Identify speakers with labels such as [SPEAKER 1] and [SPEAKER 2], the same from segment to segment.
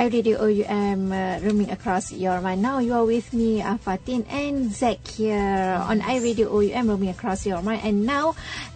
[SPEAKER 1] iRadio OUM uh, roaming across your mind. Now you are with me, uh, Fatin and Zach here on iRadio OUM roaming across your mind. And now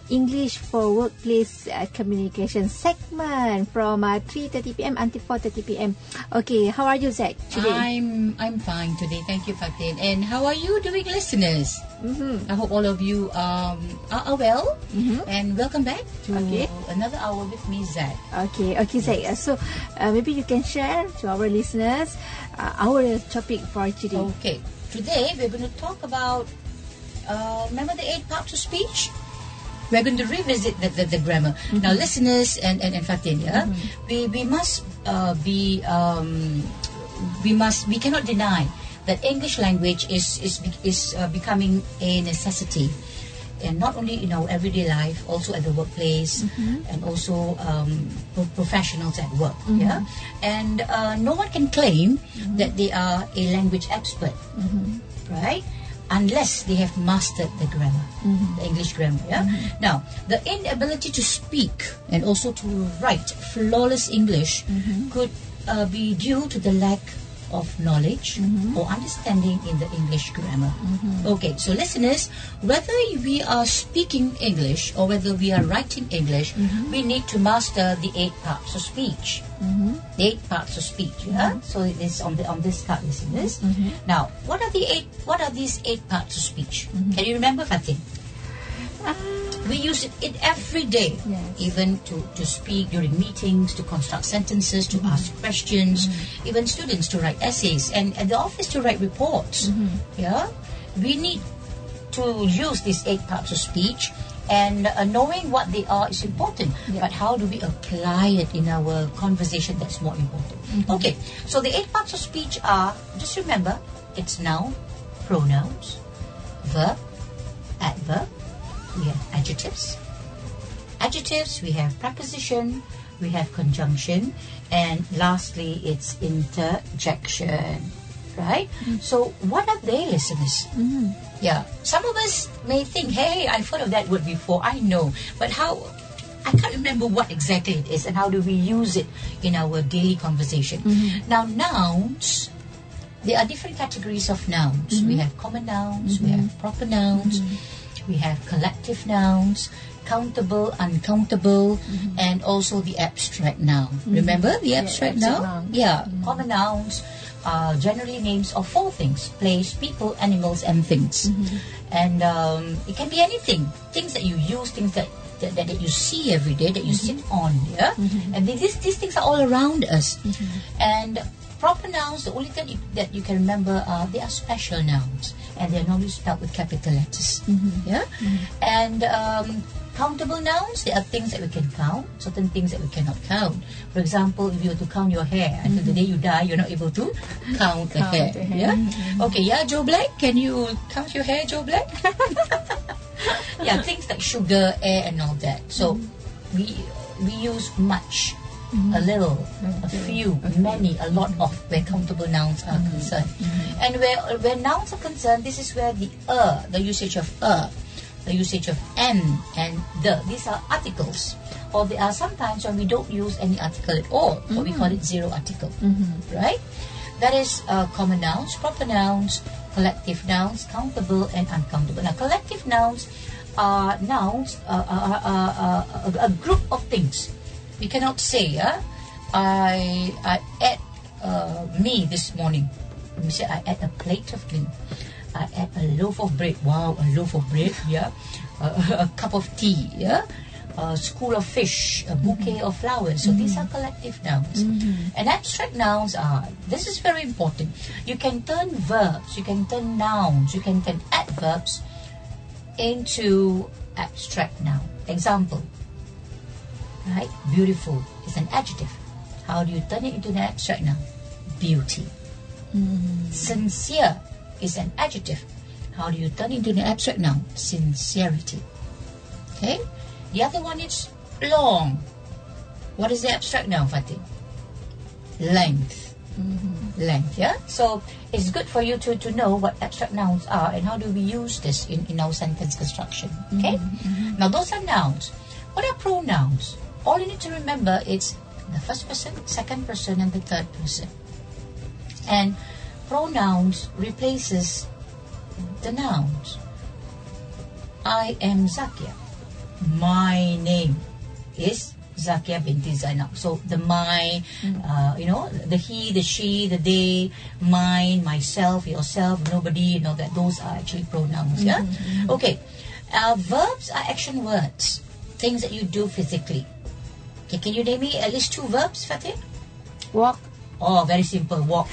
[SPEAKER 1] English for Workplace uh, Communication segment from uh, 3.30 p.m. until 4.30 p.m. Okay, how are you, Zach, today?
[SPEAKER 2] I'm I'm fine today. Thank you, Fatin. And how are you doing, listeners?
[SPEAKER 1] mm-hmm.
[SPEAKER 2] I hope all of you um, are, are well.
[SPEAKER 1] Mhm.
[SPEAKER 2] And welcome back to
[SPEAKER 1] Okay.
[SPEAKER 2] another hour with me, Zach.
[SPEAKER 1] Okay, okay, Zach. Uh, so uh, maybe you can share to our listeners uh, our topic for today.
[SPEAKER 2] Okay. Today we're going to talk about. Uh, remember the eight parts of speech? We're going to revisit the, the, the grammar. Now, listeners and, and, and Fatin, yeah, we, we must uh, be, um, we must, we cannot deny that English language is, is, is uh, becoming a necessity. And not only in our everyday life, also at the workplace, and also um, pro- professionals at work. Yeah, and uh, no one can claim that they are a language expert right? Unless they have mastered the grammar, mm-hmm. the English grammar. Yeah. Mm-hmm. Now, the inability to speak and also to write flawless English mm-hmm. could uh, be due to the lack of knowledge mm-hmm. or understanding in the English grammar. Mm-hmm. Okay, so listeners, whether we are speaking English or whether we are writing English, mm-hmm. we need to master the eight parts of speech the eight parts of speech. Yeah. So it is on the on this card, listeners. Now, what are the eight? What are these eight parts of speech? Can you remember, Fatin? We use it every day,
[SPEAKER 1] Yes.
[SPEAKER 2] even to, to speak during meetings, to construct sentences, to ask mm-hmm. questions, mm-hmm. even students to write essays, and at the office to write reports. Mm-hmm. Yeah, we need to use these eight parts of speech, and uh, knowing what they are is important.
[SPEAKER 1] Yeah.
[SPEAKER 2] But how do we apply it in our conversation? That's more important. Okay, so the eight parts of speech are just remember it's noun, pronouns, verb, adverb, we have adjectives. Adjectives, we have preposition, we have conjunction, and lastly, it's interjection. Right? Mm-hmm. So, what are they, listeners? Mm-hmm. Yeah. Some of us may think, hey, I've heard of that word before. I know. But how. I can't remember what exactly it is and how do we use it in our daily conversation. Mm-hmm. Now, nouns, there are different categories of nouns. We have common nouns, we have proper nouns, we have collective nouns, countable, uncountable, mm-hmm. and also the abstract noun. Mm-hmm. Remember the abstract
[SPEAKER 1] abstract
[SPEAKER 2] noun?
[SPEAKER 1] noun.
[SPEAKER 2] Yeah, mm-hmm. common nouns are generally names of four things place, people, animals, and things. And um, it can be anything things that you use, things that. That, that, that you see every day, that you sit on, yeah, and these these things are all around us. And proper nouns, the only thing you, that you can remember are they are special nouns, and they're normally spelled with capital letters, mm-hmm. yeah. And um, countable nouns, There are things that we can count, certain things that we cannot count. For example, if you were to count your hair until the mm-hmm. day you die, you're not able to count the
[SPEAKER 1] Count
[SPEAKER 2] hair.
[SPEAKER 1] the hair.
[SPEAKER 2] Yeah. Mm-hmm. Okay. Yeah, Joe Black, can you count your hair, Joe Black? yeah, things like sugar, air, and all that. So we we use much, a little, a few, many, a lot of where countable nouns are concerned. And where where nouns are concerned, this is where the uh, the usage of uh, the usage of n and the, these are articles. Or there are sometimes when we don't use any article at all, or we call it zero article, right? That is uh, common nouns, proper nouns, collective nouns, countable and uncountable. Now, collective nouns are nouns, uh, are, are, are, are a group of things. We cannot say, uh, I, I ate uh, me this morning. Me say, I ate a plate of me. I ate a loaf of bread. Wow, a loaf of bread, yeah. Uh, a cup of tea, yeah. A school of fish, a bouquet of flowers. So these are collective nouns. And abstract nouns are, this is very important. You can turn verbs, you can turn nouns, you can turn adverbs into abstract noun. Example, right? Beautiful is an adjective. How do you turn it into an abstract noun? Beauty. Mm. Sincere is an adjective. How do you turn it into an abstract noun? Sincerity. Okay? The other one is long. What is the abstract noun, Fatin? Length. Mm-hmm. Length, yeah? So it's good for you to, to know what abstract nouns are and how do we use this in, in our sentence construction. Okay? Mm-hmm. Mm-hmm. Now those are nouns. What are pronouns? All you need to remember is the first person, second person, and the third person. And pronouns replaces the nouns. I am Zakia. My name is Zakia binti Zainab. So the my, uh, you know, the he, the she, the they, mine, myself, yourself, nobody, you know, that those are actually pronouns. Yeah. Okay. Uh, verbs are action words, things that you do physically. Okay, can you name me at least two verbs, Fatin?
[SPEAKER 1] Walk.
[SPEAKER 2] Oh, very simple. Walk.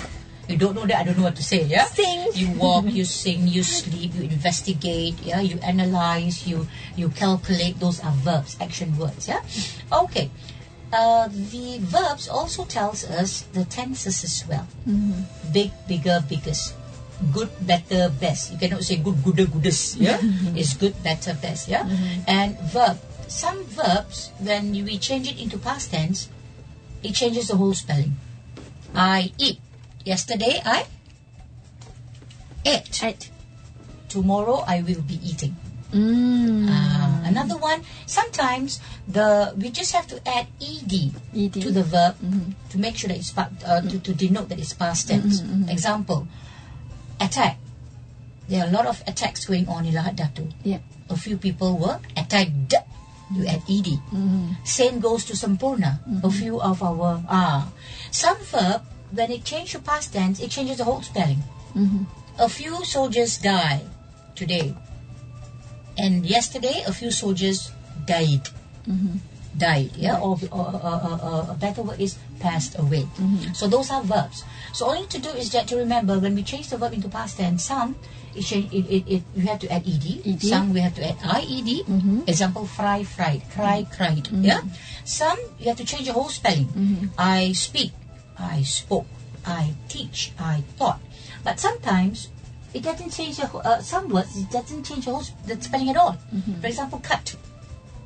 [SPEAKER 2] You don't know that, I don't know what to say, yeah?
[SPEAKER 1] Sing.
[SPEAKER 2] You walk, you sing, you sleep, you investigate, yeah? You analyze, you you calculate. Those are verbs, action words, yeah? Okay. Uh, the verbs also tells us the tenses as well. Big, bigger, biggest. Good, better, best. You cannot say good, gooder, goodest, yeah? It's good, better, best, yeah? And verb. Some verbs, when we change it into past tense, it changes the whole spelling. I eat. Yesterday I ate.
[SPEAKER 1] At.
[SPEAKER 2] Tomorrow I will be eating.
[SPEAKER 1] Mm.
[SPEAKER 2] Ah, another one. Sometimes the we just have to add ed,
[SPEAKER 1] ED.
[SPEAKER 2] to the verb to make sure that it's part, uh, to, to denote that it's past tense. Example: attack. There are a lot of attacks going on in Lahad Datu.
[SPEAKER 1] Yeah.
[SPEAKER 2] A few people were attacked. You add ed. Mm-hmm. Same goes to Semporna. A mm-hmm. few of our ah. Some verb when it changes to past tense, it changes the whole spelling. Mm-hmm. A few soldiers die today, and yesterday a few soldiers died. Died, yeah, or, or, or, or, or a better word is passed away. Mm-hmm. So those are verbs. So all you to do is that to remember when we change the verb into past tense, some it, change, it, it, it you have to add ed,
[SPEAKER 1] ED.
[SPEAKER 2] some we have to add ied. Mm-hmm. Example: fry, fried, cry, mm-hmm. cried. Yeah. Some you have to change the whole spelling. I speak, I spoke, I teach, I taught. But sometimes it doesn't change the uh, some words. It doesn't change the whole the spelling at all. For example, cut.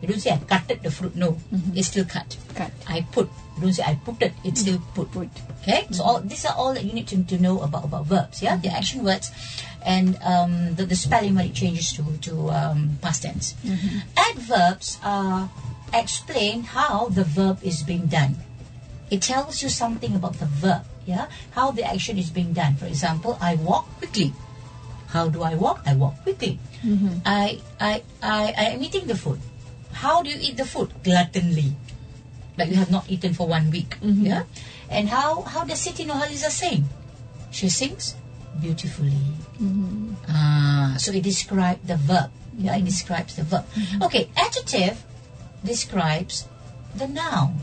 [SPEAKER 2] You don't say I cutted the fruit. No, it's still cut.
[SPEAKER 1] Cut.
[SPEAKER 2] I put. You don't say I put it. It's still put.
[SPEAKER 1] Put.
[SPEAKER 2] Okay. So all these are all that you need to, to know about about verbs. Yeah, the action words, and um, the, the spelling when it changes to to um, past tense. Adverbs uh, explain how the verb is being done. It tells you something about the verb. Yeah, how the action is being done. For example, I walk quickly. How do I walk? I walk quickly. I, I, I, I am eating the food. How do you eat the food? Gluttonly. Like you have not eaten for one week. Mm-hmm. Yeah? And how, how does Siti Nurhaliza sing? She sings beautifully. Mm-hmm. Ah, so it describes the verb. Yeah, it mm-hmm. describes the verb. Okay, adjective describes the noun.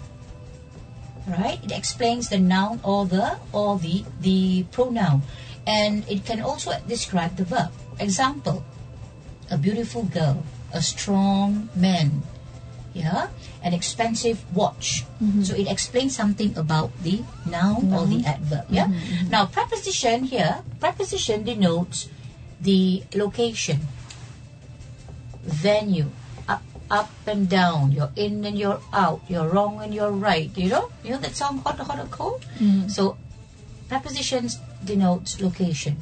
[SPEAKER 2] Right? It explains the noun or the or the the pronoun. And it can also describe the verb. Example, a beautiful girl, a strong man, yeah, an expensive watch. Mm-hmm. So it explains something about the noun or the adverb. Yeah. Mm-hmm, mm-hmm. Now preposition here, preposition denotes the location, venue, up, up and down. You're in and you're out. You're wrong and you're right. You know, you know that song hot, hot, or cold. Mm. So prepositions denotes location,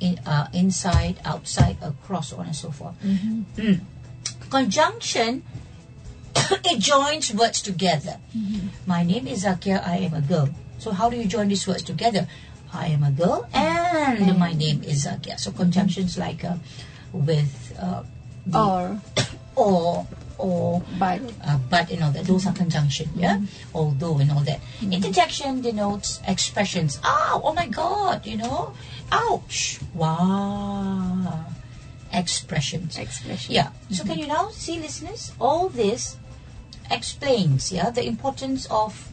[SPEAKER 2] in, uh, inside, outside, across, on and so forth. Mm. Conjunction, it joins words together. My name is Zakia, I am a girl. So how do you join these words together? I am a girl and my name is Zakia. So conjunctions like uh, with uh,
[SPEAKER 1] Or.
[SPEAKER 2] or or
[SPEAKER 1] But.
[SPEAKER 2] uh, but and all that. Those are conjunction, yeah. Although and all that. Interjection denotes expressions. Ow! Oh my God! You know, ouch! Wow! Expressions.
[SPEAKER 1] Expression.
[SPEAKER 2] Yeah. So can you now see, listeners? All this explains, yeah, the importance of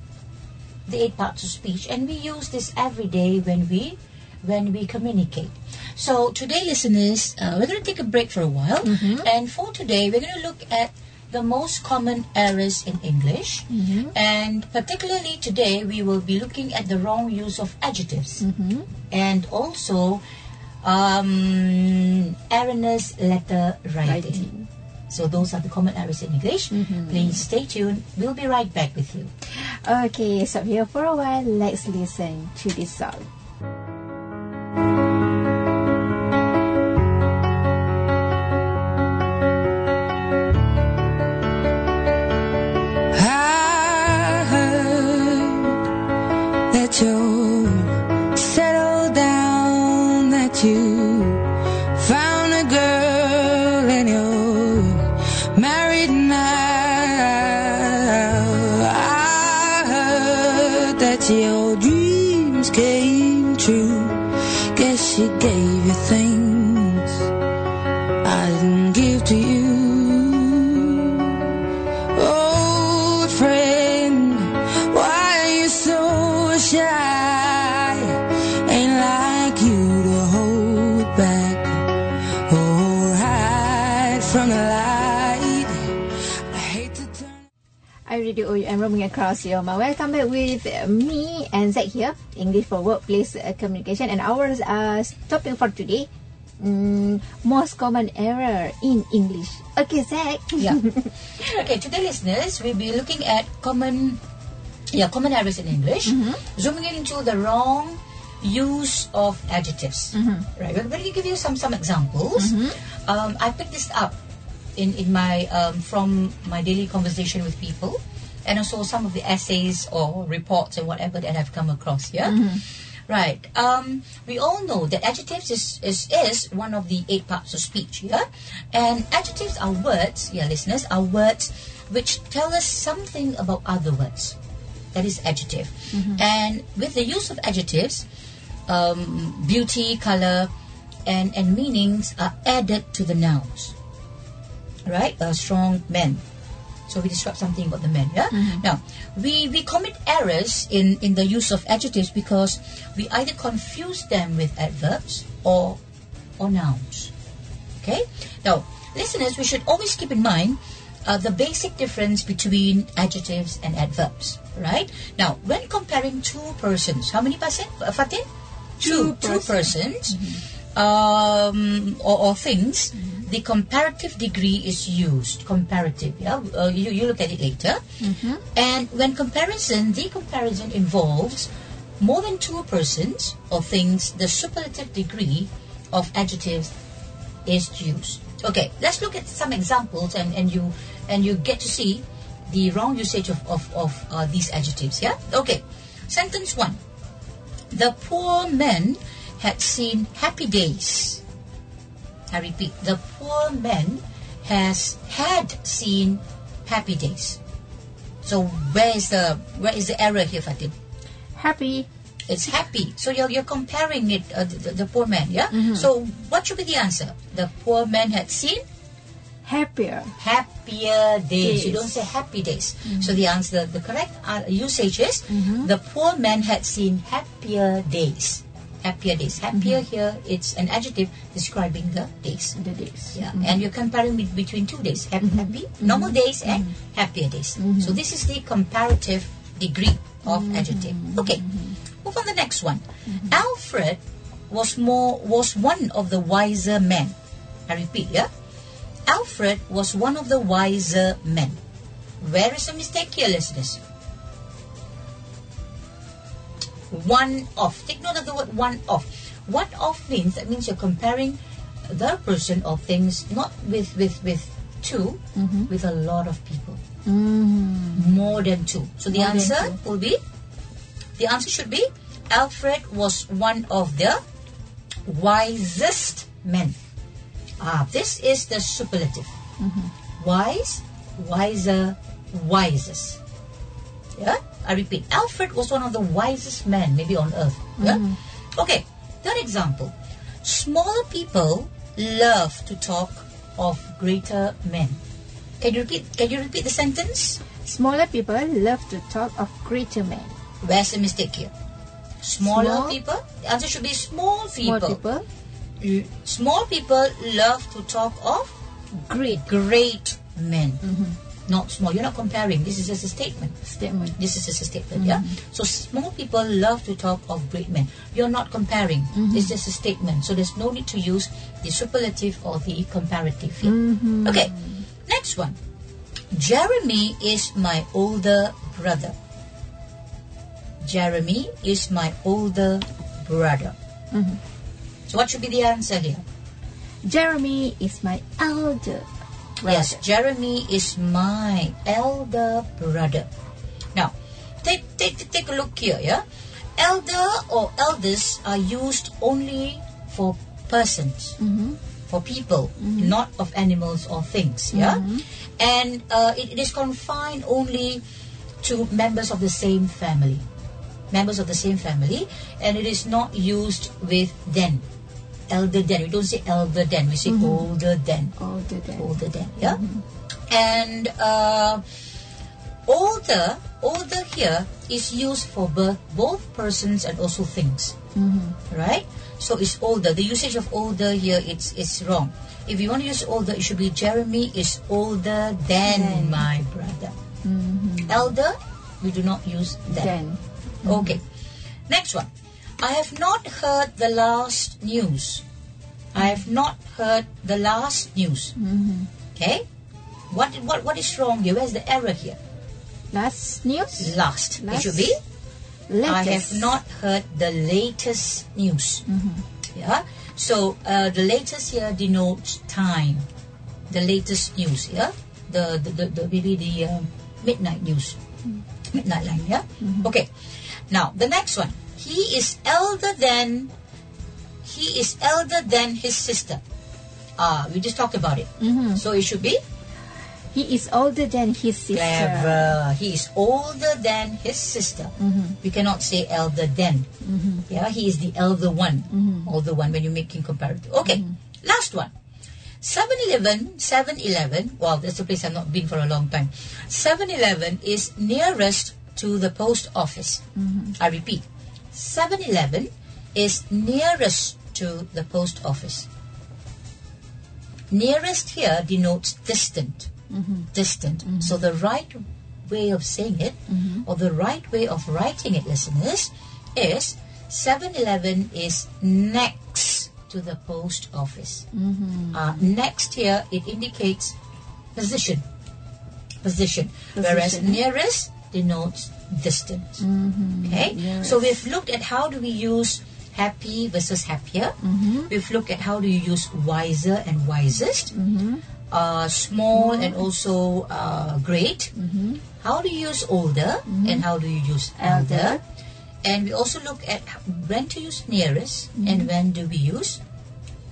[SPEAKER 2] the eight parts of speech, and we use this every day when we when we communicate. So today, listeners, uh, we're going to take a break for a while, and for today, we're going to look at the most common errors in English, mm-hmm. and particularly today, we will be looking at the wrong use of adjectives, mm-hmm. and also um, erroneous letter writing.
[SPEAKER 1] Writing.
[SPEAKER 2] So those are the common errors in English. Mm-hmm. Please stay tuned. We'll be right back with you.
[SPEAKER 1] Okay, stop here for a while. Let's listen to this song. Your mind. Welcome back with me and Zack here. English for workplace uh, communication. And our uh, topic for today, mm, most common error in English. Okay, Zack.
[SPEAKER 2] Yeah. okay, today listeners, we'll be looking at common yeah, common errors in English. Zooming into the wrong use of adjectives. Right. We're going to give you some some examples. Um, I picked this up in in my um, from my daily conversation with people, and also some of the essays or reports and whatever that I've come across here. Right. Um, we all know that adjectives is, is is one of the eight parts of speech. Yeah, and adjectives are words. Yeah, listeners, are words which tell us something about other words. That is adjective. And with the use of adjectives, um, beauty, color, and and meanings are added to the nouns. Right? A strong man. So we describe something about the men. Yeah. Now we we commit errors in in the use of adjectives because we either confuse them with adverbs or or nouns. Okay. Now, listeners, we should always keep in mind uh, the basic difference between adjectives and adverbs. Right. Now, when comparing two persons, how many person? Uh, Fatin?
[SPEAKER 1] Two
[SPEAKER 2] two persons, um, or, or things. The comparative degree is used. Comparative, yeah. Uh, you, you look at it later. And when comparison, the comparison involves more than two persons or things. The superlative degree of adjectives is used. Okay, let's look at some examples, and, and you and you get to see the wrong usage of of, of uh, these adjectives. Yeah. Okay. Sentence one. The poor man had seen happy days. I repeat, the poor man has had seen happy days. So where is the where is the error here, Fatin?
[SPEAKER 1] Happy.
[SPEAKER 2] It's happy. So you're, you're comparing it, uh, the, the poor man, yeah? So what should be the answer? The poor man had seen
[SPEAKER 1] Happier.
[SPEAKER 2] happier days. You don't say happy days. So the answer, the correct uh, usage is the poor man had seen happier days. Happier days. Happier mm-hmm. here, it's an adjective describing the days.
[SPEAKER 1] The days.
[SPEAKER 2] Yeah, mm-hmm. and you're comparing between two days, happy, mm-hmm. happy, normal days, and happier days. So this is the comparative degree of adjective. Okay, move on the next one. Alfred was more was one of the wiser men. I repeat, yeah. Alfred was one of the wiser men. Where is the mistake here, listeners? One off. Take note of the word one off. One off means that means you're comparing the person or things not with with with 2 mm-hmm. with a lot of people. Mm-hmm. More than two. So the
[SPEAKER 1] More
[SPEAKER 2] answer will be the answer should be Alfred was one of the wisest men. Ah, this is the superlative. Mm-hmm. Wise, wiser, wisest. Yeah? I repeat, Alfred was one of the wisest men maybe on earth. Yeah? Mm-hmm. Okay, third example. Smaller people love to talk of greater men. Can you repeat can you repeat the sentence?
[SPEAKER 1] Smaller people love to talk of greater men.
[SPEAKER 2] Where's the mistake here? Smaller
[SPEAKER 1] Small.
[SPEAKER 2] people? The answer should be small people.
[SPEAKER 1] Small
[SPEAKER 2] people. L- Small people love to talk of
[SPEAKER 1] Great
[SPEAKER 2] great men. Mm-hmm. Not small. You're not comparing. This is just a statement.
[SPEAKER 1] statement.
[SPEAKER 2] This is just a statement, mm-hmm. yeah? So small people love to talk of great men. You're not comparing. Mm-hmm. It's just a statement. So there's no need to use the superlative or the comparative here. Mm-hmm. Okay, next one. Jeremy is my older brother. Jeremy is my older brother. So what should be the answer here?
[SPEAKER 1] Jeremy is my elder brother.
[SPEAKER 2] Yes, Jeremy is my elder brother. Now, take take take a look here. Yeah, elder or eldest are used only for persons, mm-hmm. for people, mm-hmm. not of animals or things. Yeah, mm-hmm. and uh, it, it is confined only to members of the same family, members of the same family, and it is not used with then. Elder than. We don't say elder than. We say mm-hmm. older than.
[SPEAKER 1] Older than.
[SPEAKER 2] Older than. Yeah. Mm-hmm. And uh, older, older here is used for both both persons and also things. Mm-hmm. Right. So it's older. The usage of older here it's it's wrong. If you want to use older, it should be Jeremy is older than
[SPEAKER 1] Than.
[SPEAKER 2] my brother. Elder, we do not use than.
[SPEAKER 1] Then.
[SPEAKER 2] Okay. Next one. I have not heard the last news. I have not heard the last news. Okay. What what what is wrong here? Where's the error here?
[SPEAKER 1] Last news.
[SPEAKER 2] Last. It should be. Latest. I have not heard the latest news. Yeah. So uh, the latest here denotes time. The latest news. Yeah. The the, the, the maybe the uh, midnight news. Midnight line. Yeah. Okay. Now the next one. He is elder than. He is elder than his sister. Ah, we just talked about it. Mm-hmm. So it should be
[SPEAKER 1] He is older than his sister.
[SPEAKER 2] Clever. He is older than his sister. Mm-hmm. We cannot say elder than. Mm-hmm. Yeah, he is the elder one. Older one when you're making comparative. Okay, last one. 7-Eleven, 7-Eleven, wow, that's a place I've not been for a long time. 7-Eleven is nearest to the post office. I repeat, 7-Eleven is nearest to the post office. Nearest here denotes distant mm-hmm. distant. Mm-hmm. So the right way of saying it, mm-hmm. or the right way of writing it, listeners, is 7-Eleven is next to the post office. Uh, next here, it indicates position. Position. Whereas nearest denotes distance. Mm-hmm. Okay?
[SPEAKER 1] Nearest.
[SPEAKER 2] So we've looked at how do we use happy versus happier. Mm-hmm. We've looked at how do you use wiser and wisest mm-hmm. uh, small and also uh, great. How do you use older and how do you use elder?
[SPEAKER 1] Elder.
[SPEAKER 2] And we also look at when to use nearest and when do we use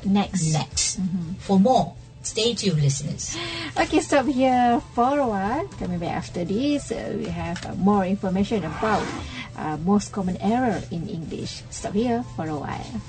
[SPEAKER 1] Next.
[SPEAKER 2] next. For more, stay tuned, listeners.
[SPEAKER 1] Okay, stop here for a while. Coming back after this, uh, we have uh, more information about uh, most common error in English. Stop here for a while.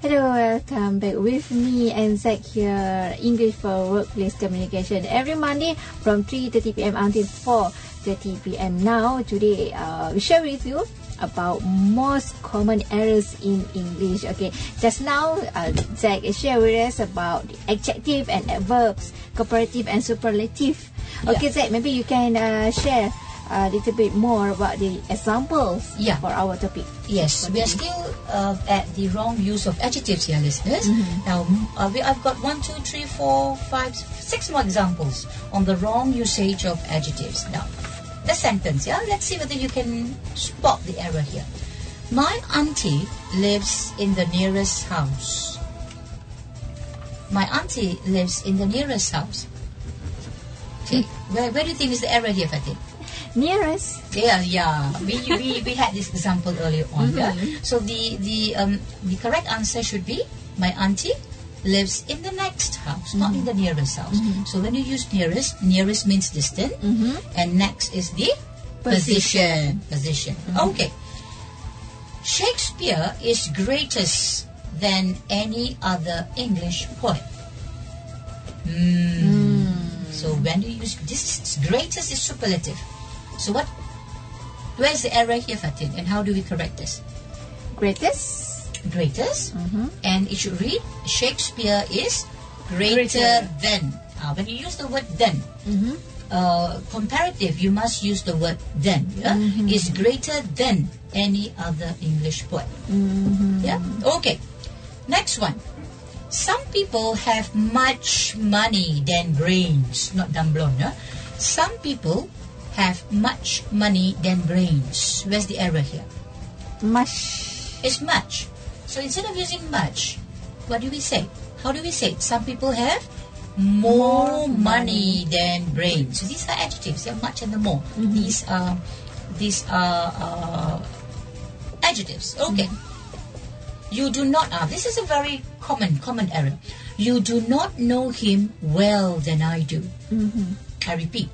[SPEAKER 1] Hello, welcome back with me and Zach here, English for Workplace Communication. Every Monday from 3.30 p.m. until 4.30 p.m. Now, today, uh, we share with you about most common errors in English. Okay, just now, uh, Zach shared with us about the adjective and adverbs, comparative and superlative. Okay, Zach, maybe you can uh, share a little bit more about the examples
[SPEAKER 2] Yeah.
[SPEAKER 1] for our topic.
[SPEAKER 2] Yes, we are still uh, at the wrong use of adjectives here, listeners. Now, mm, uh, we, I've got one, two, three, four, five, six more examples on the wrong usage of adjectives. Now, the sentence, yeah? Let's see whether you can spot the error here. My auntie lives in the nearest house. My auntie lives in the nearest house. Okay, where, where do you think is the error here, Fatin?
[SPEAKER 1] Nearest.
[SPEAKER 2] Yeah, yeah. We, we, we had this example earlier on. Yeah. So the the um the correct answer should be my auntie lives in the next house, not in the mm-hmm. nearest house. Mm-hmm. So when you use nearest, nearest means distant, mm-hmm. and next is the position. Position. Okay. Shakespeare is greatest than any other English poet. Hmm. Mm. So when you use this, is- greatest is superlative. So what? Where's the error here, Fatin? And how do we correct this?
[SPEAKER 1] Greatest.
[SPEAKER 2] Greatest, and it should read Shakespeare is greater,
[SPEAKER 1] Greater.
[SPEAKER 2] than. Uh, when you use the word than, uh, comparative, you must use the word than. Yeah? Is greater than any other English poet. Yeah. Okay. Next one. Some people have much money than brains. Not dumb blonde. Huh? Some people have much money than brains. Where's the error here?
[SPEAKER 1] Much.
[SPEAKER 2] It's much. So instead of using much, what do we say? How do we say? it? Some people have more, money than brains. So these are adjectives. Yeah, much and the more. Mm-hmm. These are these are uh, adjectives. Mm-hmm. Okay. You do not. Ah, this is a very common common error. You do not know him well than I do. Mm-hmm. I repeat.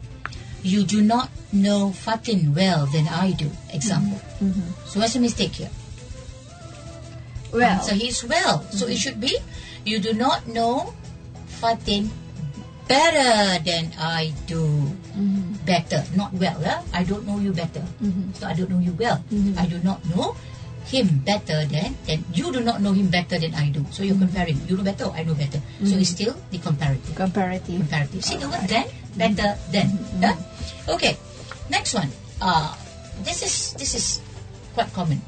[SPEAKER 2] You do not know Fatin well than I do. Example. So what's the mistake here?
[SPEAKER 1] Well.
[SPEAKER 2] So he's well. So it should be, you do not know Fatin better than I do. Mm-hmm. Better, not well. Yeah? I don't know you better. Mm-hmm. So I don't know you well. Mm-hmm. I do not know him better than, than you do not know him better than I do. So you're comparing. You know better, I know better. So it's still the comparative.
[SPEAKER 1] Comparative.
[SPEAKER 2] Comparative. See the word then? Better than. Okay. Next one. Uh, this is this is quite common.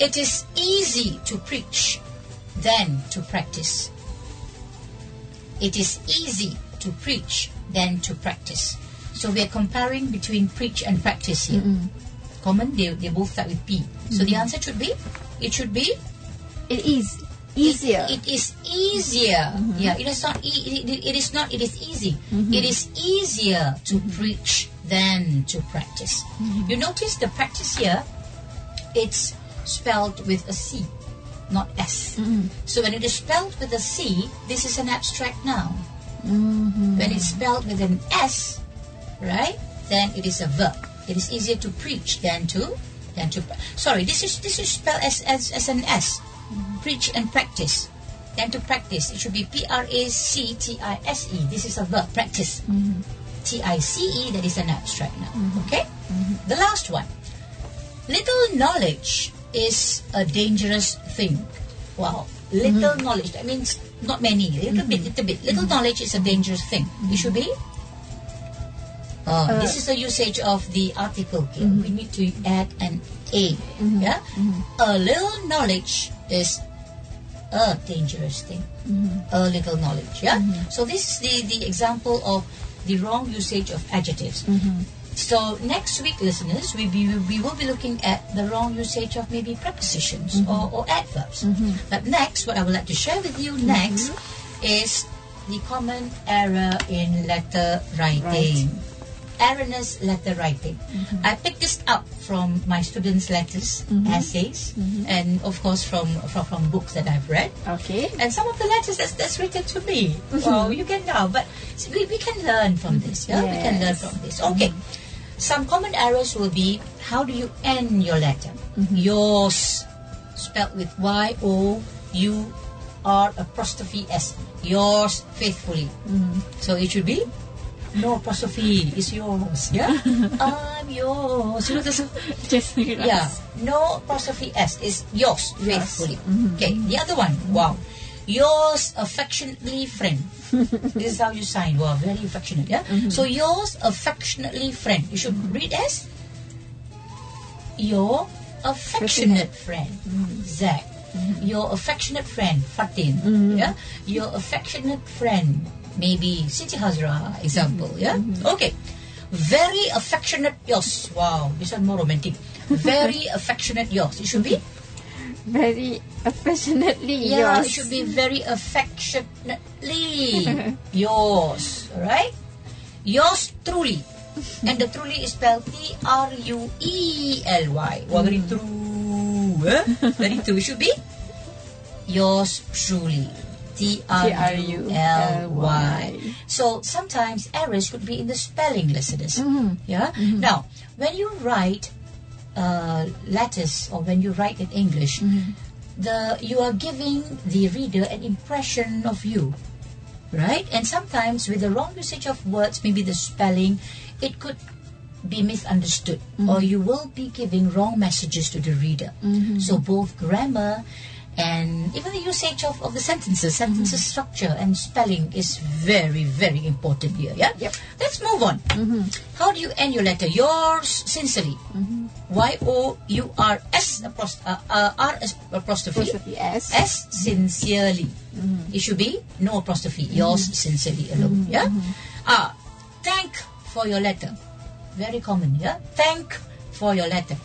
[SPEAKER 2] It is easy to preach than to practice. It is easy to preach than to practice. So we are comparing between preach and practice here. Common, they, they both start with P. So the mm-hmm. answer should be, it should be
[SPEAKER 1] It is easier.
[SPEAKER 2] it is easier. Mm-hmm. Yeah, it is not. E- it, it is not. It is easy. Mm-hmm. It is easier to preach than to practice. You notice the practice here. It's spelled with a C, not S. Mm-hmm. So when it is spelled with a C, this is an abstract noun. Mm-hmm. When it's spelled with an S, right? Then it is a verb. It is easier to preach than to than to. Sorry, this is this is spelled as as, as an S mm-hmm. preach and practice. Then to practice, it should be P R A C T I S E. This is a verb, practice. T I C E, that is an abstract noun. Okay? The last one. Little knowledge is a dangerous thing. Wow. Little mm-hmm. knowledge. That means not many. Little mm-hmm. bit, little bit. Little mm-hmm. knowledge is a dangerous thing. It should be. Uh, uh, this is the usage of the article here. We need to add an A. Yeah? A little knowledge is a dangerous thing. A little knowledge. Yeah? So this is the, the example of the wrong usage of adjectives. So next week, listeners, we, be, we will be looking at the wrong usage of maybe prepositions mm-hmm. or, or adverbs. Mm-hmm. But next, what I would like to share with you next mm-hmm. is the common error in letter writing. Erroneous letter writing. I picked this up from my students' letters, essays, and of course from, from from books that I've read.
[SPEAKER 1] okay.
[SPEAKER 2] And some of the letters that's, that's written to me. Well, you can now, but we, we can learn from this. Yeah, we can learn from this. Okay. Some common errors will be how do you end your letter? Yours, spelled with Y O U R apostrophe S. Yours faithfully. So it should be no apostrophe. It's yours. Yeah, I'm yours. You know, a
[SPEAKER 1] Just
[SPEAKER 2] yeah, no apostrophe S is yours faithfully. Okay, the other one, wow, yours affectionately friend. this is how you sign. Wow, very affectionate. Yeah. Mm-hmm. So yours affectionately friend. You should read as your affectionate friend, mm-hmm. Zach. Mm-hmm. Your affectionate friend, Fatin. Yeah. Your affectionate friend, maybe Siti Hazra, example. Yeah. Okay. Very affectionate yours. Wow, this one more romantic. Very affectionate yours. It should be
[SPEAKER 1] Very affectionately
[SPEAKER 2] yeah,
[SPEAKER 1] yours.
[SPEAKER 2] it should be very affectionately yours. Alright? Yours truly. And the truly is spelled T R U E L Y. Wow, very hmm. true. eh? Very true. It should be yours truly. T R U L Y. So sometimes errors could be in the spelling, listeners. Mm-hmm. Yeah. Mm-hmm. Now, when you write uh, letters or when you write in English, mm-hmm. the you are giving the reader an impression of you, right? And sometimes with the wrong usage of words, maybe the spelling, it could be misunderstood, or mm-hmm. you will be giving wrong messages to the reader. Mm-hmm. So both grammar and even the usage of, of the sentences, sentences structure and spelling is very, very important here. Yeah.
[SPEAKER 1] Yep.
[SPEAKER 2] Let's move on. How do you end your letter? Yours sincerely. Y O U R S apostrophe, uh, uh, R S apostrophe.
[SPEAKER 1] Apostrophe S.
[SPEAKER 2] S sincerely. It should be no apostrophe. Yours sincerely alone. Yeah. Ah, thank for your letter. Very common. Yeah. Thank for your letter.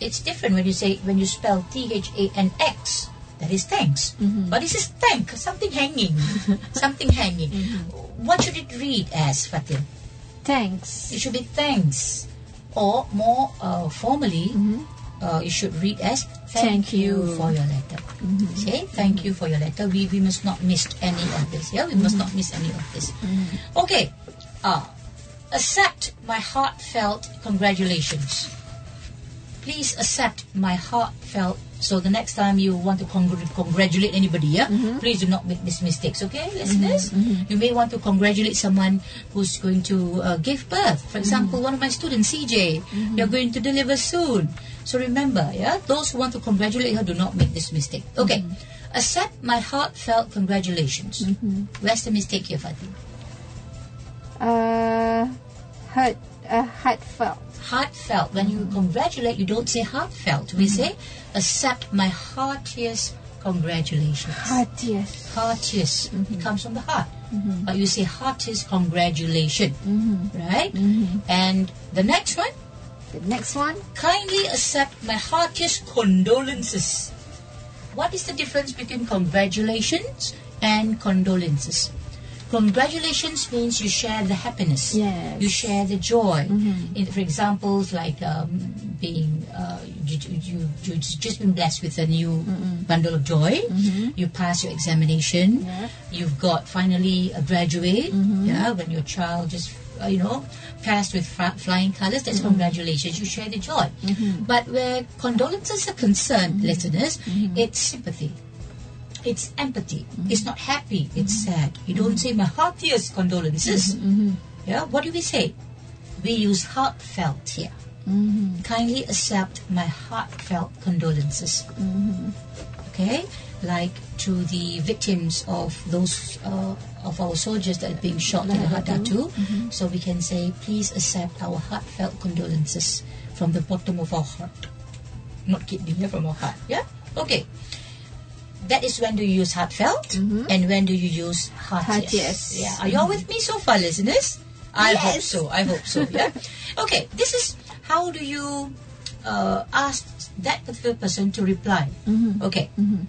[SPEAKER 2] It's different when you say when you spell T H A N X. That is thanks. But this is thank. Something hanging. something hanging. What should it read as, Fatin?
[SPEAKER 1] Thanks.
[SPEAKER 2] It should be thanks. Or more uh, formally, uh, it should read as thank,
[SPEAKER 1] Thank
[SPEAKER 2] you.
[SPEAKER 1] you.
[SPEAKER 2] for your letter. Okay, thank you for your letter. We, we must not miss any of this. Yeah, we must not miss any of this. Okay, uh, accept my heartfelt congratulations. Please accept my heartfelt So the next time you want to congr- congratulate anybody, yeah, mm-hmm. please do not make these mistakes, okay, mm-hmm. listeners? Mm-hmm. You may want to congratulate someone who's going to uh, give birth. For example, one of my students, CJ, you're going to deliver soon. So remember, yeah, those who want to congratulate her do not make this mistake. Okay, accept my heartfelt congratulations. Where's the mistake here, Fatin?
[SPEAKER 1] Uh, heart, uh, heartfelt.
[SPEAKER 2] Heartfelt. When you congratulate, you don't say heartfelt. We say, accept my heartiest congratulations.
[SPEAKER 1] Heartiest.
[SPEAKER 2] Heartiest. It mm-hmm. comes from the heart. Mm-hmm. But you say heartiest congratulation. Mm-hmm. Right? And the next one,
[SPEAKER 1] The next one.
[SPEAKER 2] kindly accept my heartiest condolences. What is the difference between congratulations and condolences? Congratulations means you share the happiness.
[SPEAKER 1] Yes.
[SPEAKER 2] You share the joy. Mm-hmm. In, for examples like um, being, uh, you, you, you, you've just been blessed with a new bundle of joy. Mm-hmm. You pass your examination.
[SPEAKER 1] Yeah.
[SPEAKER 2] You've got finally a graduate. Mm-hmm. Yeah, when your child just, uh, you know, passed with flying colors, that's congratulations. You share the joy. But where condolences are concerned, listeners, it's sympathy. It's empathy. Mm-hmm. It's not happy. It's mm-hmm. sad. You don't mm-hmm. say my heartiest condolences. Yeah. What do we say? We use heartfelt here. Kindly accept my heartfelt condolences. Okay, like to the victims of those uh, of our soldiers that are being shot in Lahad Datu. So we can say, please accept our heartfelt condolences from the bottom of our heart, not kidney, from our heart. Yeah. Okay. That is when do you use heartfelt, mm-hmm. and when do you use heartiest?
[SPEAKER 1] Heartiest.
[SPEAKER 2] Yeah. Are you all with me so far, listeners? I hope so. I hope so. Yeah. okay. This is how do you uh, ask that particular person to reply? Mm-hmm. Okay. Mm-hmm.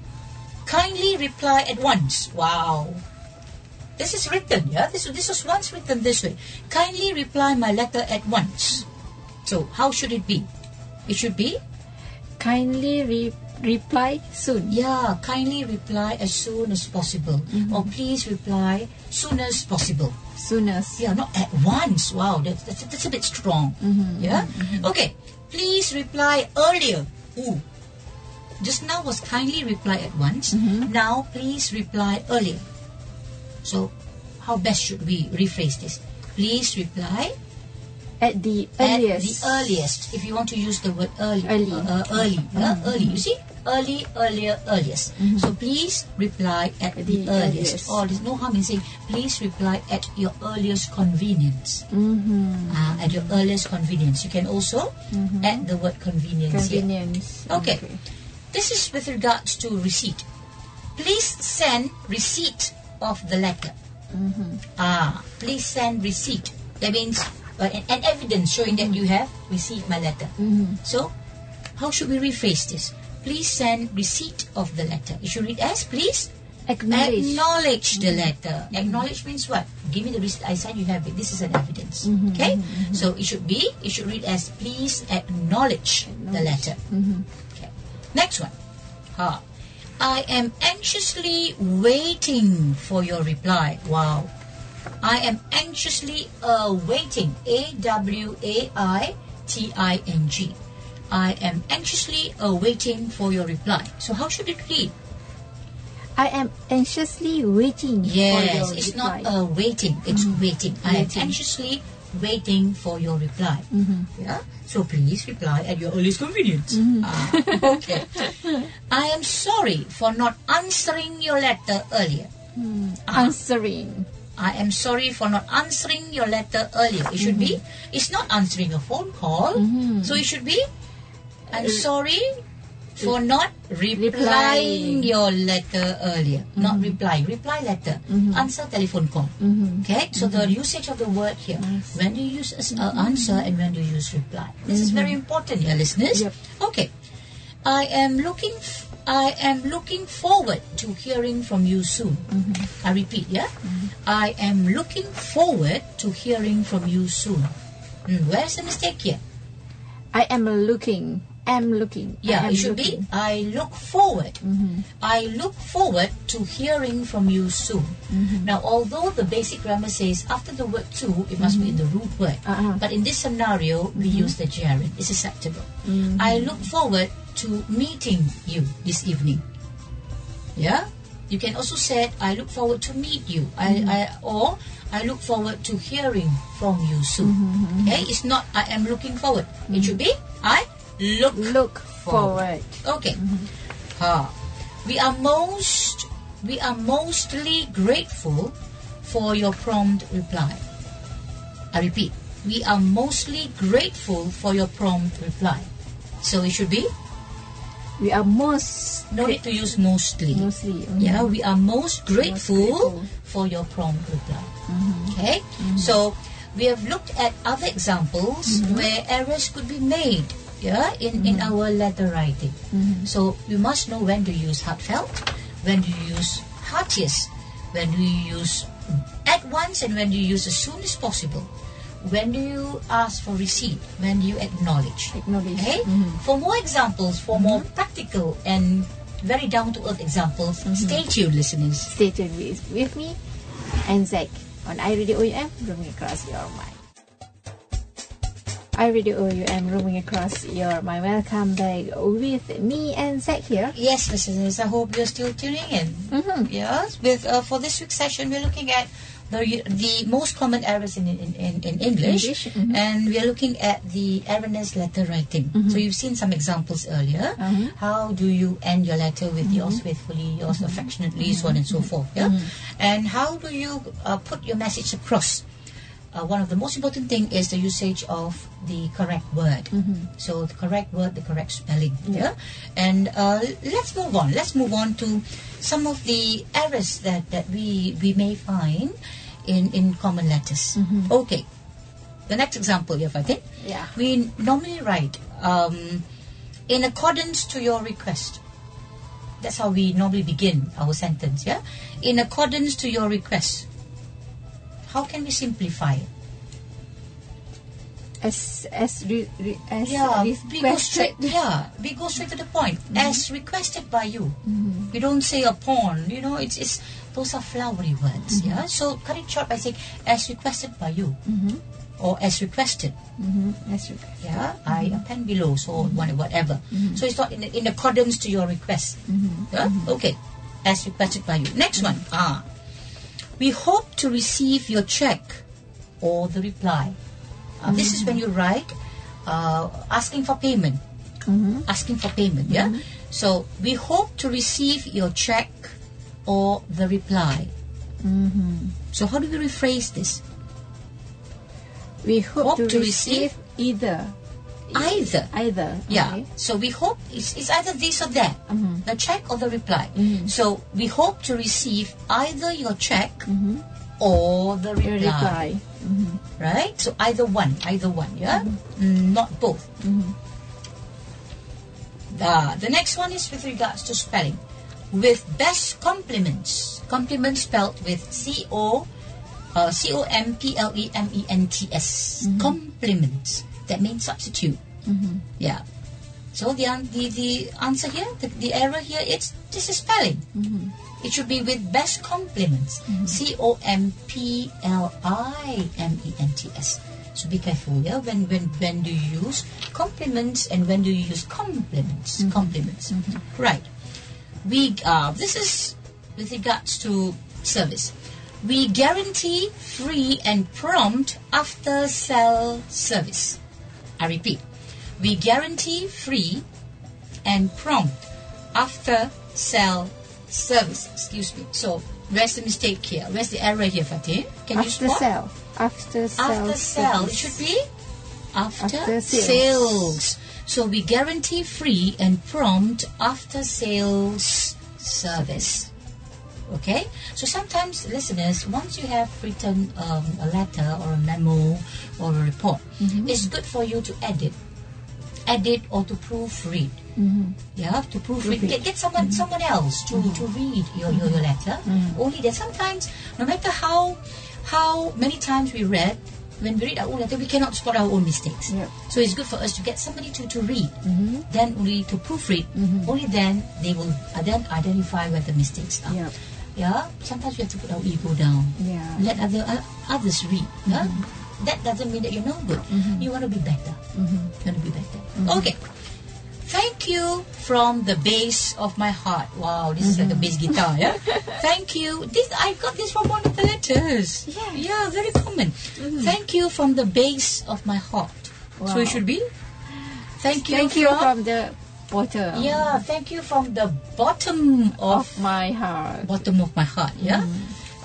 [SPEAKER 2] Kindly reply at once. Wow. This is written, yeah? This, this was once written this way. Kindly reply my letter at once. So, how should it be? It should be,
[SPEAKER 1] Kindly re- reply soon.
[SPEAKER 2] yeah, kindly reply as soon as possible. Mm-hmm. Or please reply soon as possible.
[SPEAKER 1] Soon Soonest.
[SPEAKER 2] Yeah, not at once. Wow, that's, that's, that's a bit strong. Mm-hmm, yeah? Mm-hmm, okay, please reply earlier. Ooh. Just now was kindly reply at once. Now, please reply earlier. So, how best should we rephrase this? Please reply
[SPEAKER 1] At the
[SPEAKER 2] at
[SPEAKER 1] earliest.
[SPEAKER 2] the earliest. If you want to use the word early,
[SPEAKER 1] Early.
[SPEAKER 2] uh, uh, early, yeah, early. You see, early, earlier, earliest. So please reply at the,
[SPEAKER 1] the
[SPEAKER 2] earliest.
[SPEAKER 1] earliest.
[SPEAKER 2] Or there's no harm in saying please reply at your earliest convenience.
[SPEAKER 1] Mm-hmm.
[SPEAKER 2] Uh, at your earliest convenience. You can also add the word convenience here.
[SPEAKER 1] Convenience.
[SPEAKER 2] Okay. This is with regards to receipt. Please send receipt of the letter. Ah, please send receipt. That means uh, an, an evidence showing that you have received my letter. So, how should we rephrase this? Please send receipt of the letter. You should read as please
[SPEAKER 1] Acknowledge.
[SPEAKER 2] acknowledge the mm-hmm. letter. Acknowledge means what? Give me the receipt. I said you have it. This is an evidence. Mm-hmm, okay. Mm-hmm, so it should be. It should read as please acknowledge, the letter. Okay. Next one. Ha. I am anxiously waiting for your reply. Wow. I am anxiously uh, awaiting. A W A I T I N G. I am anxiously awaiting for your reply. So how should it read?
[SPEAKER 1] I am anxiously waiting for
[SPEAKER 2] Yes, it's
[SPEAKER 1] reply.
[SPEAKER 2] not uh, waiting. It's waiting. I am anxiously waiting for your reply. Mm-hmm. Mm-hmm. Yeah. So please reply at your earliest convenience. Mm-hmm. Ah, okay. I am sorry for not answering your letter earlier. Ah.
[SPEAKER 1] answering.
[SPEAKER 2] I am sorry for not answering your letter earlier. It should be. It's not answering a phone call. So it should be. I'm sorry for not replying
[SPEAKER 1] Replying.
[SPEAKER 2] your letter earlier. Not mm-hmm. reply, Reply letter. Mm-hmm. Answer telephone call. Mm-hmm. Okay. So the usage of the word here. When do you use uh, answer and when do you use reply? This is very important, yeah, listeners.
[SPEAKER 1] Yep.
[SPEAKER 2] Okay. I am looking. F- I am looking forward to hearing from you soon. I repeat, yeah. I am looking forward to hearing from you soon. Hmm, where's the mistake here?
[SPEAKER 1] I am looking. Am looking.
[SPEAKER 2] Yeah,
[SPEAKER 1] am
[SPEAKER 2] it should
[SPEAKER 1] looking.
[SPEAKER 2] be. I look forward. Mm-hmm. I look forward to hearing from you soon. Mm-hmm. Now, although the basic grammar says after the word to, it must be in the mm-hmm. root word.
[SPEAKER 1] Uh-uh.
[SPEAKER 2] But in this scenario, we use the gerund. It's acceptable. I look forward to meeting you this evening. Yeah. You can also say, I look forward to meet you. I, I or I look forward to hearing from you soon. Okay, it's not I am looking forward. It should be I look
[SPEAKER 1] Look forward.
[SPEAKER 2] Okay. Ha. We are most we are mostly grateful for your prompt reply. I repeat, we are mostly grateful for your prompt reply. So it should be
[SPEAKER 1] We are most
[SPEAKER 2] no need to use mostly.
[SPEAKER 1] mostly.
[SPEAKER 2] Yeah, we are most grateful,
[SPEAKER 1] grateful.
[SPEAKER 2] for your prompt reply. Mm-hmm. Okay, mm-hmm. so we have looked at other examples mm-hmm. where errors could be made. Yeah, in in mm-hmm. our letter writing. Mm-hmm. So you must know when to use heartfelt, when to use heartiest, when do you use at once, and when do you use as soon as possible. When do you ask for receipt? When do you acknowledge?
[SPEAKER 1] Acknowledge.
[SPEAKER 2] Okay.
[SPEAKER 1] Mhm.
[SPEAKER 2] For more examples, for more mm-hmm. practical and very down to earth examples, stay tuned, listeners.
[SPEAKER 1] Stay tuned with, with me and Zach on iRadio OUM, roaming across your mind. iRadio OUM, roaming across your my Welcome back with me and Zach here.
[SPEAKER 2] Yes, listeners, I hope you're still tuning in.
[SPEAKER 1] Mm-hmm.
[SPEAKER 2] Yes, with uh, for this week's session, we're looking at the the most common errors in in, in, in English,
[SPEAKER 1] English, mhm.
[SPEAKER 2] and we are looking at the erroneous letter writing. So you've seen some examples earlier.
[SPEAKER 1] Mhm.
[SPEAKER 2] How do you end your letter with yours faithfully, yours affectionately, so on and so forth. Yeah, and how do you uh, put your message across? Uh, one of the most important thing is the usage of the correct word. So the correct word, the correct spelling. Yeah, and uh, let's move on. Let's move on to some of the errors that, that we we may find in in common letters. Okay, the next example, if I think
[SPEAKER 1] Yeah.
[SPEAKER 2] we normally write um, in accordance to your request. That's how we normally begin our sentence. Yeah, in accordance to your request. How can we simplify it?
[SPEAKER 1] As as re, re, as
[SPEAKER 2] Yeah, we go straight. Yeah, we go straight to the point. Mm-hmm. As requested by you. Mm-hmm. We don't say upon. You know, it's it's those are flowery words. Mm-hmm. Yeah. So cut it short by saying as requested by you,
[SPEAKER 1] Mm-hmm.
[SPEAKER 2] or as requested.
[SPEAKER 1] Mm-hmm. As requested.
[SPEAKER 2] Yeah, I append below, so whatever. So it's not in, in accordance to your request. Yeah? Okay, as requested by you. Next one. Ah, we hope to receive your check or the reply. Uh, This is when you write uh, asking for payment.
[SPEAKER 1] Mm-hmm.
[SPEAKER 2] Asking for payment. Yeah. So we hope to receive your check or the reply.
[SPEAKER 1] Mm-hmm.
[SPEAKER 2] So how do we rephrase this?
[SPEAKER 1] We hope,
[SPEAKER 2] Hope
[SPEAKER 1] to,
[SPEAKER 2] to
[SPEAKER 1] receive, either.
[SPEAKER 2] Either.
[SPEAKER 1] Either.
[SPEAKER 2] Yeah.
[SPEAKER 1] okay.
[SPEAKER 2] So we hope it's, it's either this or that,
[SPEAKER 1] Mhm.
[SPEAKER 2] the check or the reply.
[SPEAKER 1] Mhm.
[SPEAKER 2] So we hope to receive either your check
[SPEAKER 1] Mm-hmm.
[SPEAKER 2] or the
[SPEAKER 1] Your
[SPEAKER 2] reply,
[SPEAKER 1] reply. Mm-hmm.
[SPEAKER 2] right? So either one, either one, yeah, Mm, not both.
[SPEAKER 1] Mm-hmm.
[SPEAKER 2] Uh, the next one is with regards to spelling. With best compliments, compliments spelled with C O uh, C O M P L E M E N T S. Compliments. That means substitute.
[SPEAKER 1] Mm-hmm.
[SPEAKER 2] Yeah. So the the, the answer here, the, the error here, it's this is spelling.
[SPEAKER 1] Mm-hmm.
[SPEAKER 2] It should be with best compliments. C O M P L I M E N T S. So be careful, yeah. When when when do you use compliments and when do you use compliments? Compliments. Right. We uh, this is with regards to service. We guarantee free and prompt after sale service. I repeat, we guarantee free and prompt after sale service. Excuse me. So where's the mistake here? Where's the error here, Fatin? Can you
[SPEAKER 1] After
[SPEAKER 2] spot?
[SPEAKER 1] sale. After sale.
[SPEAKER 2] After sale. It should be after,
[SPEAKER 1] After sales.
[SPEAKER 2] sales. So we guarantee free and prompt after sales service. Okay? So sometimes, listeners, once you have written um, a letter or a memo or a report, it's good for you to edit. Edit or to proofread.
[SPEAKER 1] Mhm.
[SPEAKER 2] Yeah, to proofread. Get, get someone someone else to, to read your, your, your letter.
[SPEAKER 1] Mhm.
[SPEAKER 2] Only that sometimes, no matter how how many times we read, when we read our own letter, we cannot spot our own mistakes.
[SPEAKER 1] Yep.
[SPEAKER 2] So it's good for us to get somebody to, to read,
[SPEAKER 1] Mhm.
[SPEAKER 2] then only to proofread.
[SPEAKER 1] Mhm.
[SPEAKER 2] Only then they will then identify where the mistakes are. Yeah. Sometimes we have to put our ego down.
[SPEAKER 1] Yeah.
[SPEAKER 2] Let other uh, others read. Yeah? That doesn't mean that you're no good.
[SPEAKER 1] Mhm.
[SPEAKER 2] You want to be better.
[SPEAKER 1] Mhm.
[SPEAKER 2] You want to be better. Okay. Thank you from the base of my heart. Wow, this is like a bass guitar, yeah? Thank you. This I got this from one of the letters.
[SPEAKER 1] Yeah.
[SPEAKER 2] Yeah, very common. Thank you from the base of my heart. So it should be Thank you
[SPEAKER 1] Thank you
[SPEAKER 2] from,
[SPEAKER 1] from the bottom
[SPEAKER 2] Yeah, thank you from the bottom of
[SPEAKER 1] of my heart.
[SPEAKER 2] bottom of my heart. Yeah,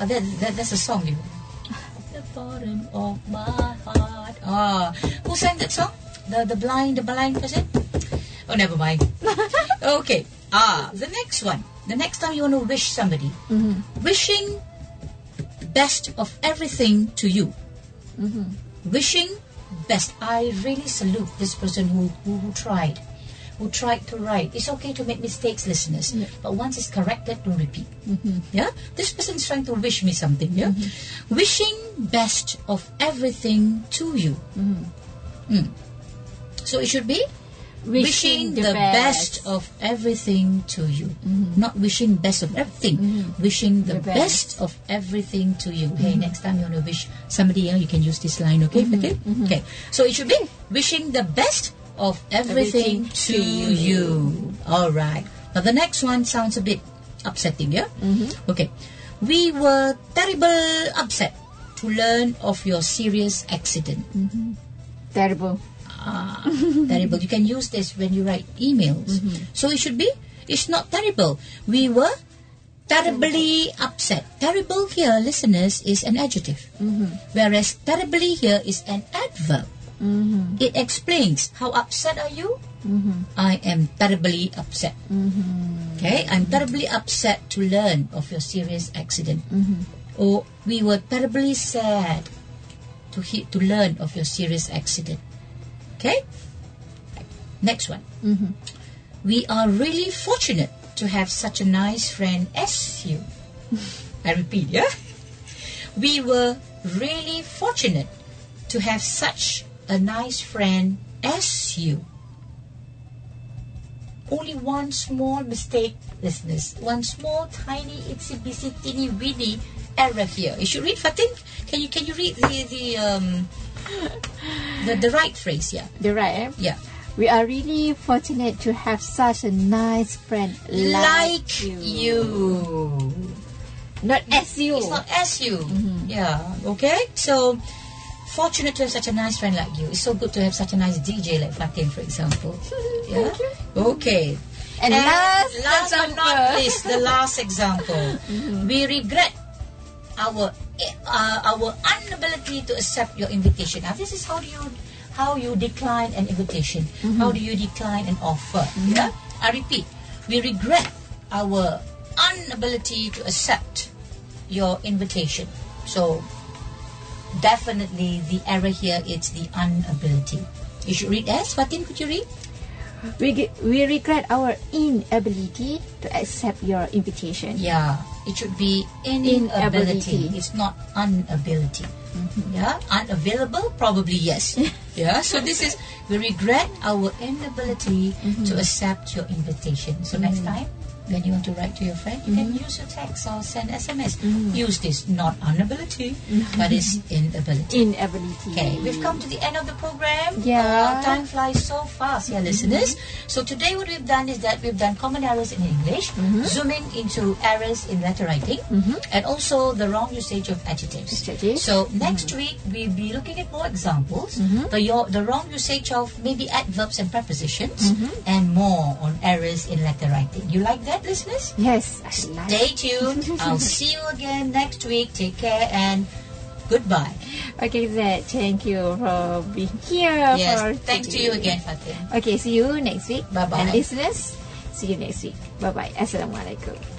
[SPEAKER 2] oh, that, that that's a song. You the bottom of my heart. Ah, who sang that song? The the blind the blind person. Oh, never mind. okay. Ah, the next one. The next time you want to wish somebody,
[SPEAKER 1] Mhm.
[SPEAKER 2] wishing best of everything to you. Wishing best. I really salute this person who, who, who tried. Who tried to write. It's okay to make mistakes, listeners. But once it's corrected, don't repeat. Mm-hmm. Yeah? This person is trying to wish me something. Yeah? Mm-hmm. Wishing best of everything to you. Mm-hmm. Mm. So it should be wishing, the, best. of everything to you. Not wishing best of everything. Wishing the,
[SPEAKER 1] The
[SPEAKER 2] best. of everything to you. Hey, next time you want to wish somebody else, you can use this line, okay? Okay. Okay. So it should be wishing the best of everything, to, you. All right. Now the next one sounds a bit upsetting, yeah? Mm-hmm. Okay. We were terrible upset to learn of your serious accident. Mm-hmm.
[SPEAKER 1] Terrible.
[SPEAKER 2] Ah, terrible. You can use this when you write emails. Mm-hmm. So it should be, it's not terrible. We were terribly upset. Terrible here, listeners, is an adjective. Whereas terribly here is an adverb.
[SPEAKER 1] Mm-hmm.
[SPEAKER 2] It explains how upset are you? Mm-hmm. I am terribly upset. Mm-hmm. Okay, I'm terribly upset to learn of your serious accident. Or we were terribly sad to he- to learn of your serious accident. Okay? Next one. We are really fortunate to have such a nice friend as you. I repeat, yeah? We were really fortunate to have such a nice friend as you. Only one small mistake, listeners. One small, tiny, itsy bitsy, teeny weeny error here. You should read Fatin. Can you can you read the the um the, the right phrase? Yeah,
[SPEAKER 1] The right. Eh?
[SPEAKER 2] yeah.
[SPEAKER 1] We are really fortunate to have such a nice friend like,
[SPEAKER 2] Like
[SPEAKER 1] you.
[SPEAKER 2] you.
[SPEAKER 1] Not as you.
[SPEAKER 2] It's not as you. Yeah. Okay. So fortunate to have such a nice friend like you. It's so good to have such a nice DJ like Fatin, for example. Yeah. Okay.
[SPEAKER 1] And last
[SPEAKER 2] last but not least, the last example. We regret our uh, our inability to accept your invitation. Now, this is how do you how you decline an invitation. How do you decline an offer? Yeah. I repeat, we regret our inability to accept your invitation. So definitely the error here is the inability. You should read as Fatin. Could you read?
[SPEAKER 1] We, we regret our inability to accept your invitation.
[SPEAKER 2] Yeah, it should be inability.
[SPEAKER 1] Inability.
[SPEAKER 2] It's not unability. Mm-hmm. Yeah, unavailable probably yes. yeah, so this is we regret our inability mm-hmm. to accept your invitation. So next mm-hmm. time when you want to write to your friend, you can mm-hmm. use your text or send SMS. Mm. Use this not inability, mm-hmm. but it's inability.
[SPEAKER 1] Inability.
[SPEAKER 2] Okay, we've come to the end of the program.
[SPEAKER 1] Yeah.
[SPEAKER 2] Uh, time flies so fast, yeah, mm-hmm. listeners. So today what we've done is that we've done common errors in English, zooming into errors in letter writing, and also the wrong usage of adjectives.
[SPEAKER 1] Adjectives.
[SPEAKER 2] So next week we'll be looking at more examples, the, your, the wrong usage of maybe adverbs and prepositions, and more on errors in letter writing. You like that, listeners?
[SPEAKER 1] Yes,
[SPEAKER 2] Stay tuned. I'll see you again next week. Take care and goodbye.
[SPEAKER 1] Okay, Zed, thank you for being here.
[SPEAKER 2] Yes,
[SPEAKER 1] for
[SPEAKER 2] thanks to you again, Fatin.
[SPEAKER 1] Okay, see you next week.
[SPEAKER 2] Bye-bye.
[SPEAKER 1] And listeners, see you next week. Bye bye. Assalamualaikum.